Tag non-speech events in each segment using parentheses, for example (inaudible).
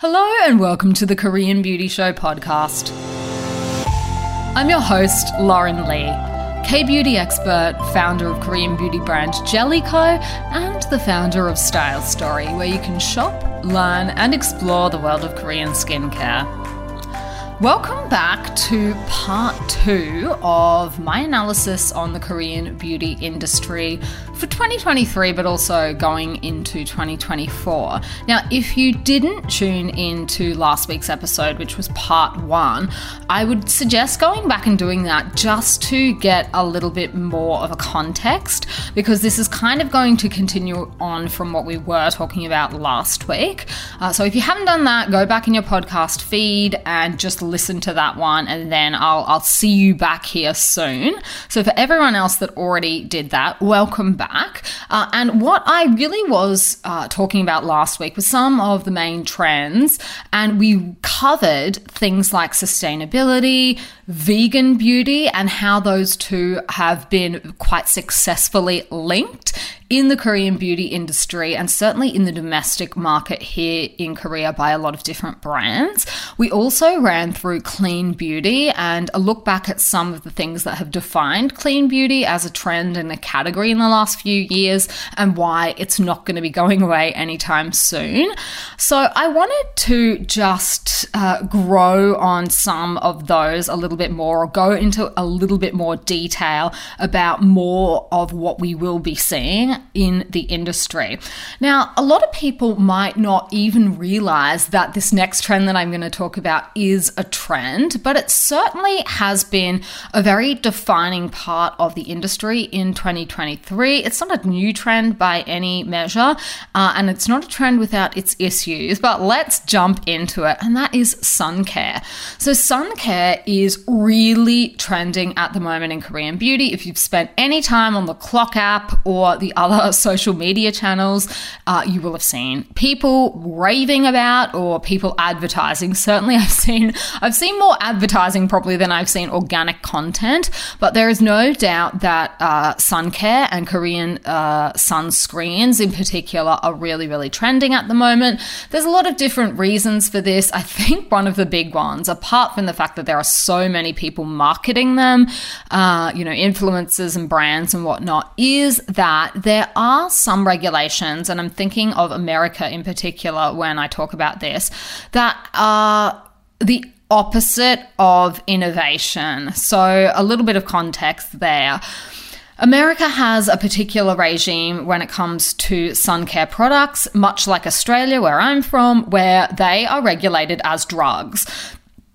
Hello, and welcome to the Korean Beauty Show podcast. I'm your host, Lauren Lee, K beauty expert, founder of Korean beauty brand Jelly Ko, and the founder of Style Story, where you can shop, learn, and explore the world of Korean skincare. Welcome back to part two of my analysis on the Korean beauty industry for 2023, but also going into 2024. Now, if you didn't tune into last week's episode, which was part one, I would suggest going back and doing that just to get a little bit more of a context, because this is kind of going to continue on from what we were talking about last week. Uh, so if you haven't done that, go back in your podcast feed and just listen to that one, and then I'll, I'll see you back here soon. So for everyone else that already did that, welcome back. Uh, and what I really was uh, talking about last week was some of the main trends, and we covered things like sustainability, vegan beauty, and how those two have been quite successfully linked in the Korean beauty industry and certainly in the domestic market here in Korea by a lot of different brands. We also ran through clean beauty and a look back at some of the things that have defined clean beauty as a trend and a category in the last few years and why it's not going to be going away anytime soon. So I wanted to just uh, grow on some of those a little bit more or go into a little bit more detail about more of what we will be seeing in the industry. Now, a lot of people might not even realize that this next trend that I'm going to talk about is a trend, but it certainly has been a very defining part of the industry in 2023. It's not a new trend by any measure, uh, and it's not a trend without its issues, but let's jump into it, and that is sun care. So, sun care is really trending at the moment in Korean beauty. If you've spent any time on the Clock app or the other other social media channels, uh, you will have seen people raving about or people advertising. Certainly, I've seen I've seen more advertising probably than I've seen organic content. But there is no doubt that uh, sun care and Korean uh, sunscreens in particular are really really trending at the moment. There's a lot of different reasons for this. I think one of the big ones, apart from the fact that there are so many people marketing them, uh, you know, influencers and brands and whatnot, is that there there are some regulations, and I'm thinking of America in particular when I talk about this, that are the opposite of innovation. So, a little bit of context there. America has a particular regime when it comes to sun care products, much like Australia, where I'm from, where they are regulated as drugs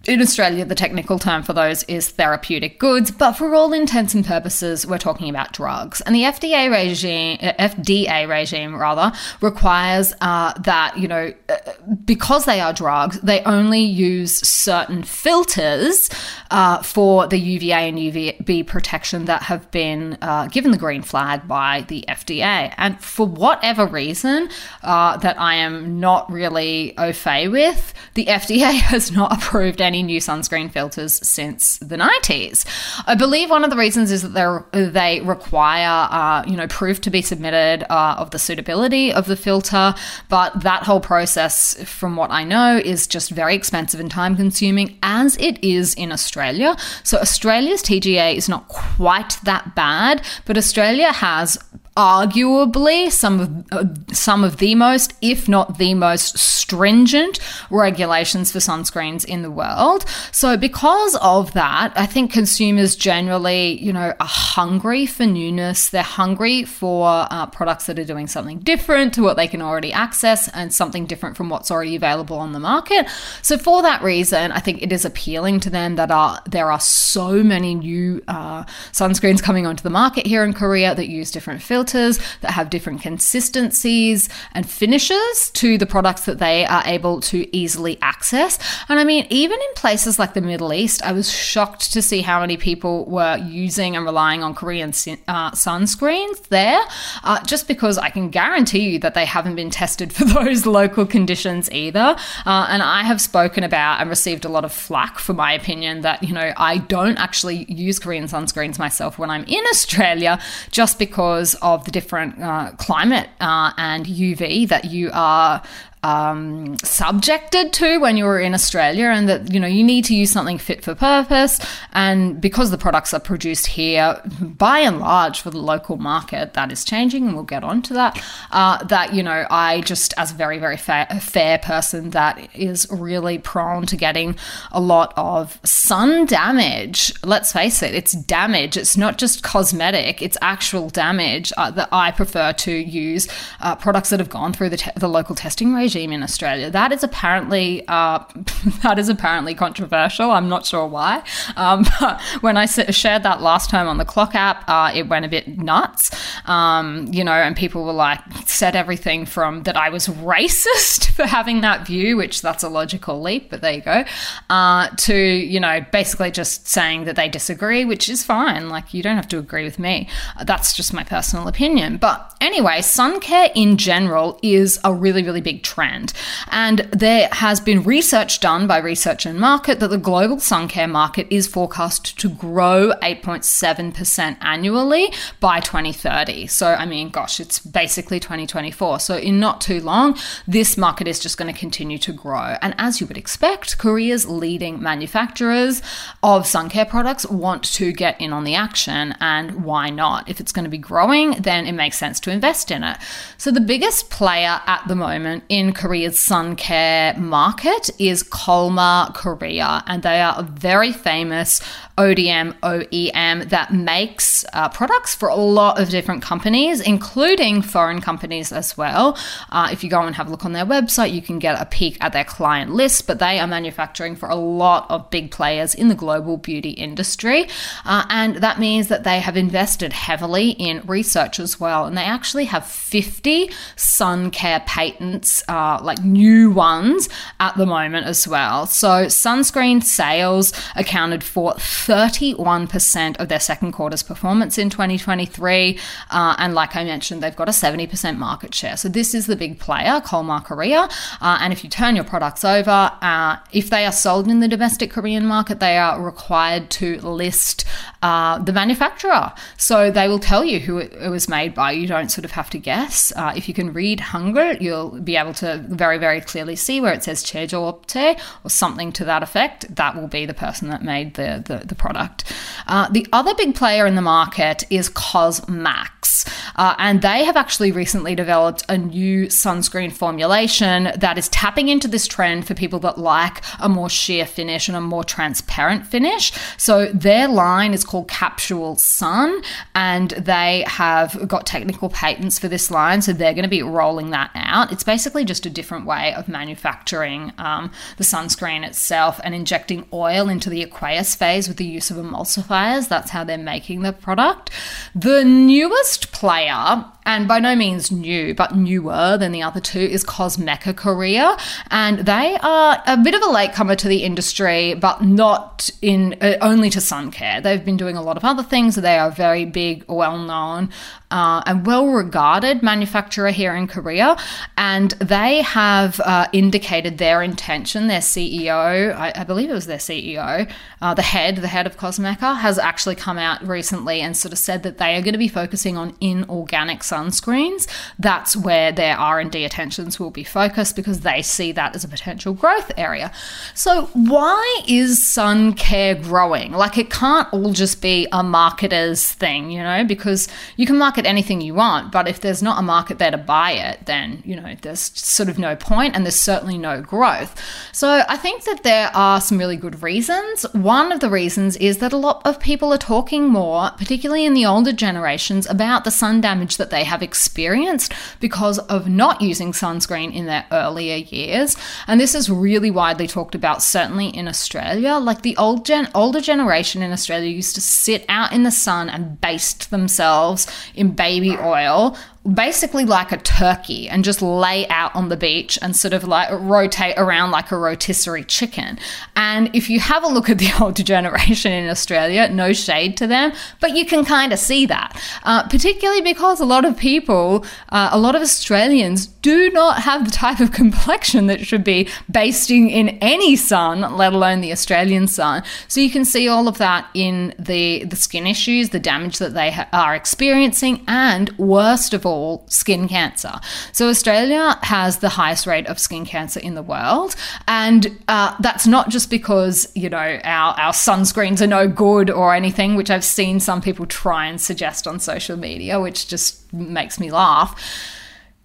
in Australia, the technical term for those is therapeutic goods, but for all intents and purposes, we're talking about drugs. And the FDA regime, uh, FDA regime rather, requires uh, that you know uh, because they are drugs, they only use certain filters uh, for the UVA and UVB protection that have been uh, given the green flag by the FDA. And for whatever reason uh, that I am not really au fait with, the FDA (laughs) has not approved any any new sunscreen filters since the 90s. I believe one of the reasons is that they require, uh, you know, proof to be submitted uh, of the suitability of the filter, but that whole process, from what I know, is just very expensive and time consuming, as it is in Australia. So Australia's TGA is not quite that bad, but Australia has arguably some of uh, some of the most if not the most stringent regulations for sunscreens in the world. So because of that i think consumers generally you know are hungry for newness. They're hungry for uh, products that are doing something different to what they can already access and something different from what's already available on the market. So for that reason i think it is appealing to them that are there are so many new uh, sunscreens coming onto the market here in korea that use different filters filters that have different consistencies and finishes to the products that they are able to easily access. And I mean, even in places like the Middle East, I was shocked to see how many people were using and relying on Korean uh, sunscreens there, uh, just because I can guarantee you that they haven't been tested for (laughs) those local conditions either. Uh, and I have spoken about and received a lot of flack for my opinion that, you know, I don't actually use Korean sunscreens myself when I'm in Australia just because of of the different uh, climate uh, and UV that you are um, subjected to when you were in Australia, and that you know you need to use something fit for purpose. And because the products are produced here, by and large, for the local market, that is changing, and we'll get on to that. Uh, that you know, I just as a very very fair, fair person that is really prone to getting a lot of sun damage. Let's face it, it's damage. It's not just cosmetic; it's actual damage uh, that I prefer to use uh, products that have gone through the, te- the local testing regime regime in Australia. That is apparently uh, (laughs) that is apparently controversial. I'm not sure why. Um, (laughs) but when I shared that last time on the Clock app, uh, it went a bit nuts. Um, you know, and people were like, said everything from that I was racist (laughs) for having that view, which that's a logical leap, but there you go, uh, to you know basically just saying that they disagree, which is fine. Like you don't have to agree with me. That's just my personal opinion. But anyway, sun care in general is a really really big trend. And there has been research done by Research and Market that the global sun care market is forecast to grow 8.7% annually by 2030. So, I mean, gosh, it's basically 2024. So, in not too long, this market is just going to continue to grow. And as you would expect, Korea's leading manufacturers of sun care products want to get in on the action. And why not? If it's going to be growing, then it makes sense to invest in it. So, the biggest player at the moment in Korea's sun care market is Colmar Korea, and they are very famous ODM OEM that makes uh, products for a lot of different companies, including foreign companies as well. Uh, if you go and have a look on their website, you can get a peek at their client list, but they are manufacturing for a lot of big players in the global beauty industry. Uh, and that means that they have invested heavily in research as well. And they actually have 50 sun care patents, uh, like new ones at the moment as well. So sunscreen sales accounted for 31% of their second quarter's performance in 2023. Uh, and like I mentioned, they've got a 70% market share. So this is the big player, Colmar Korea. Uh, and if you turn your products over, uh, if they are sold in the domestic Korean market, they are required to list uh, the manufacturer. So they will tell you who it, was made by. You don't sort of have to guess. Uh, if you can read Hangul, you'll be able to very, very clearly see where it says Chejo Opte or something to that effect. That will be the person that made the, the, the product. Uh, the other big player in the market is Cosmax, uh, and they have actually recently developed a new sunscreen formulation that is tapping into this trend for people that like a more sheer finish and a more transparent finish. So their line is called Capsule Sun, and they have got technical patents for this line, so they're going to be rolling that out. It's basically just a different way of manufacturing um, the sunscreen itself and injecting oil into the aqueous phase with the use of emulsifiers. That's how they're making the product. The newest player and by no means new, but newer than the other two, is Cosmeca Korea. And they are a bit of a latecomer to the industry, but not in uh, only to sun care. They've been doing a lot of other things. They are very big, well known, uh, and well regarded manufacturer here in Korea. And they have uh, indicated their intention. Their CEO, I, I believe it was their CEO, uh, the head, the head of Cosmeca, has actually come out recently and sort of said that they are going to be focusing on inorganic sunscreens. That's where their R&D attentions will be focused because they see that as a potential growth area. So why is sun care growing? Like it can't all just be a marketer's thing, you know, because you can market anything you want, but if there's not a market there to buy it, then, you know, there's sort of no point and there's certainly no growth. So I think that there are some really good reasons. One of the reasons is that a lot of people are talking more, particularly in the older generations, about the sun damage that they they have experienced because of not using sunscreen in their earlier years. And this is really widely talked about, certainly in Australia. Like the old gen- older generation in Australia used to sit out in the sun and baste themselves in baby oil basically like a turkey and just lay out on the beach and sort of like rotate around like a rotisserie chicken. And if you have a look at the (laughs) older generation in Australia, no shade to them, but you can kind of see that, uh, particularly because a lot of people, uh, a lot of Australians do not have the type of (laughs) complexion that should be basting in any sun, let alone the Australian sun. So you can see all of that in the, the skin issues, the damage that they ha- are experiencing, and worst of all, call skin cancer. So, Australia has the highest rate of skin cancer in the world. And uh, that's not just because, you know, our, our sunscreens are no good or anything, which I've seen some people try and suggest on social media, which just makes me laugh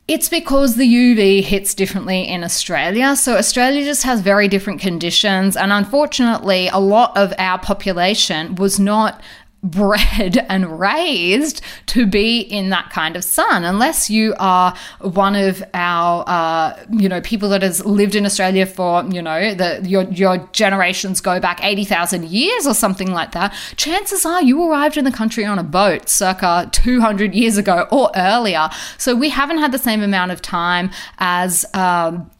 it's because the UV hits differently in Australia. So, Australia just has very different conditions. And unfortunately, a lot of our population was not bred and raised to be in that kind of sun. Unless you are one of our uh, you know people that has lived in australia for you know the your your generations go back 80,000 years or something like that chances are you arrived in the country on a boat circa 200 years ago or earlier. So we haven't had the same amount of time as um,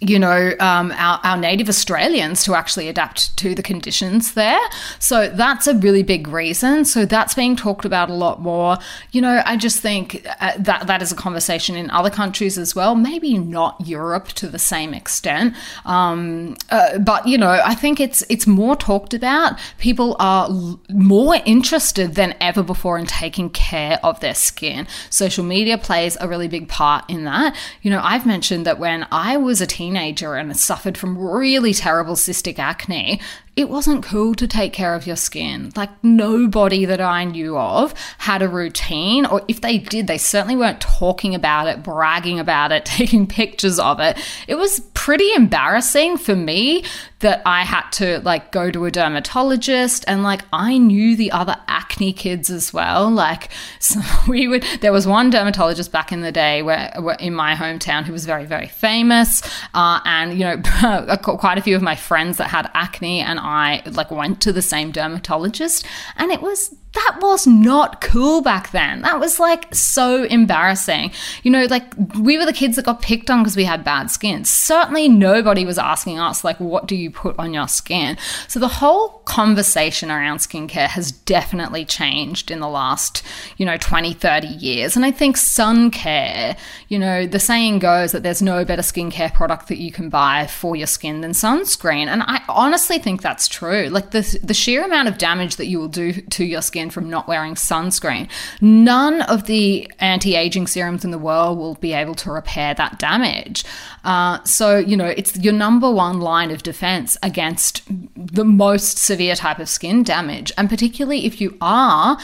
you know, um, our, our, native Australians to actually adapt to the conditions there. So that's a really big reason. So that's being talked about a lot more. You know, I just think uh, that that is a conversation in other countries as well. Maybe not Europe to the same extent, um, uh, but you know, I think it's it's more talked about. People are l- more interested than ever before in taking care of their skin. Social media plays a really big part in that. You know, I've mentioned that when I was a teenager teenager and suffered from really terrible cystic acne, it wasn't cool to take care of your skin. Like, nobody that I knew of had a routine, or if they did, they certainly weren't talking about it, bragging about it, (laughs) taking pictures of it. It was pretty embarrassing for me that I had to like go to a dermatologist and like I knew the other acne kids as well. Like, (laughs) so we would, there was one dermatologist back in the day where, where in my hometown who was very, very famous. Uh, and, you know, (laughs) quite a few of my friends that had acne and I like went to the same dermatologist and it was that was not cool back then. That was like so embarrassing. You know, like we were the kids that got picked on because we had bad skin. Certainly nobody was asking us, like, what do you put on your skin? So the whole conversation around skincare has definitely changed in the last, you know, 20, 30 years. And I think sun care, you know, the saying goes that there's no better skincare product that you can buy for your skin than sunscreen. And I honestly think that's true. Like the, the sheer amount of damage that you will do to your skin from not wearing sunscreen. None of the anti aging serums in the world will be able to repair that damage. Uh, so, you know, it's your number one line of defense against the most severe type of skin damage. And particularly if you are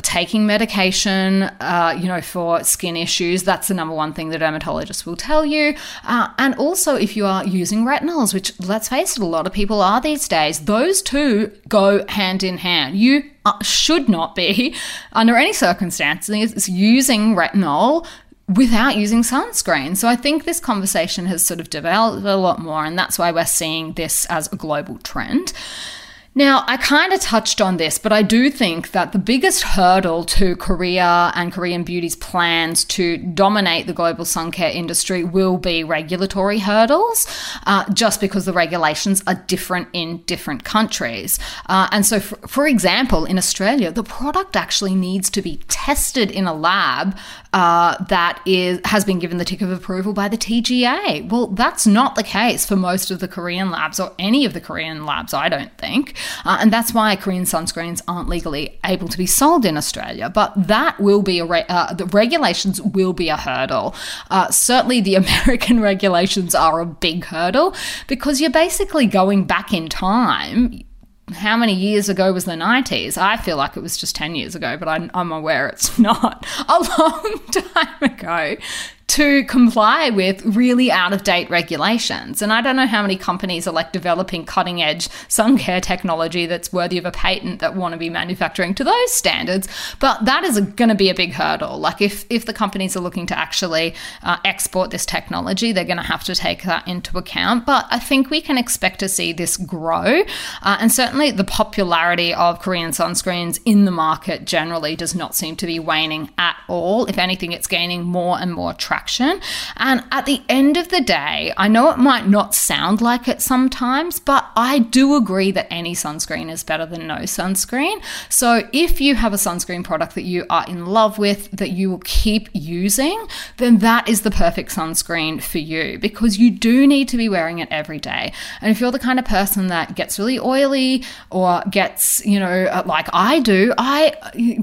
taking medication, uh, you know, for skin issues. That's the number one thing the dermatologist will tell you. Uh, and also, if you are using retinols, which let's face it, a lot of people are these days, those two go hand in hand. You uh, should not be, (laughs) under any circumstances, using retinol without using sunscreen. So I think this conversation has sort of developed a lot more, and that's why we're seeing this as a global trend. Now, I kind of touched on this, but I do think that the biggest hurdle to Korea and Korean beauty's plans to dominate the global sun care industry will be regulatory hurdles, uh, just because the regulations are different in different countries. Uh, and so, for, for, example, in Australia, the product actually needs to be tested in a lab uh, that is has been given the tick of approval by the TGA. Well, that's not the case for most of the Korean labs or any of the Korean labs, I don't think. Uh, and that's why Korean sunscreens aren't legally able to be sold in Australia. But that will be a re- uh, the regulations will be a hurdle. Uh, certainly, the (laughs) American regulations are a big hurdle because you're basically going back in time how many years ago was the 90s? I feel like it was just 10 years ago, but I'm, I'm aware it's (laughs) not a long (laughs) time ago to comply with really out of date regulations. And I don't know how many companies are like developing cutting edge sun care technology that's worthy of a patent that want to be manufacturing to those standards. But that is going to be a big hurdle. Like if, if the companies are looking to actually uh, export this technology, they're going to have to take that into account. But I think we can expect to see this grow. Uh, and certainly the popularity of Korean sunscreens in the market generally does not seem to be waning at all. If anything, it's gaining more and more traction And at the end of the day, I know it might not sound like it sometimes, but I do agree that any sunscreen is better than no sunscreen. So if you have a sunscreen product that you are in love with, that you will keep using, then that is the perfect sunscreen for you because you do need to be wearing it every day. And if you're the kind of person that gets really oily or gets, you know, uh, like I do, I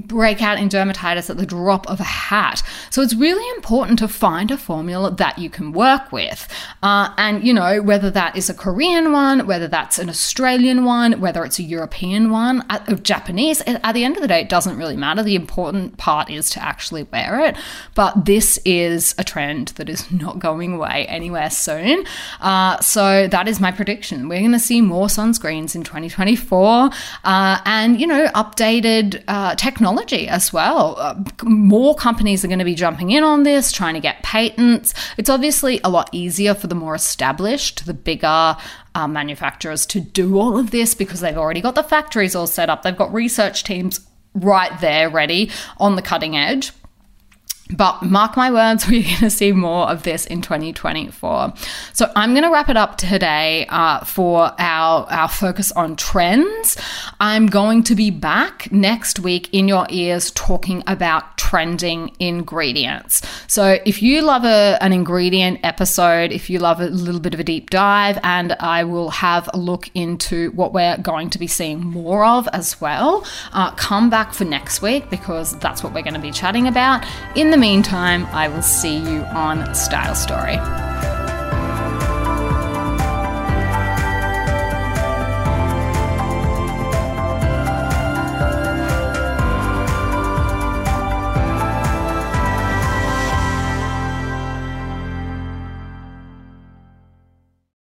break out in dermatitis at the drop of a hat. So it's really important to find a formula that you can work with. Uh, and, you know, whether that is a Korean one, whether that's an Australian one, whether it's a European one, a, Japanese, at the end of the day, it doesn't really matter. The important part is to actually wear it. But this is a trend that is not going away anywhere soon. Uh, so that is my prediction. We're going to see more sunscreens in 2024 uh, and, you know, updated uh, technology as well. Uh, more companies are going to be jumping in on this, trying to get patents. It's obviously a lot easier for the more established, the bigger uh, manufacturers to do all of this because they've already got the factories all set up, they've got research teams right there ready on the cutting edge. But mark my words, (laughs) we're going to see more of this in 2024. So I'm going to wrap it up today uh, for our, our focus on trends. I'm going to be back next week in your ears talking about trending ingredients. So if you love a, an ingredient episode, if you love a little bit of a deep dive, and I will have a look into what we're going to be seeing more of as well, uh, come back for next week because that's what we're going to be chatting about. In the meantime, I will see you on Style Story.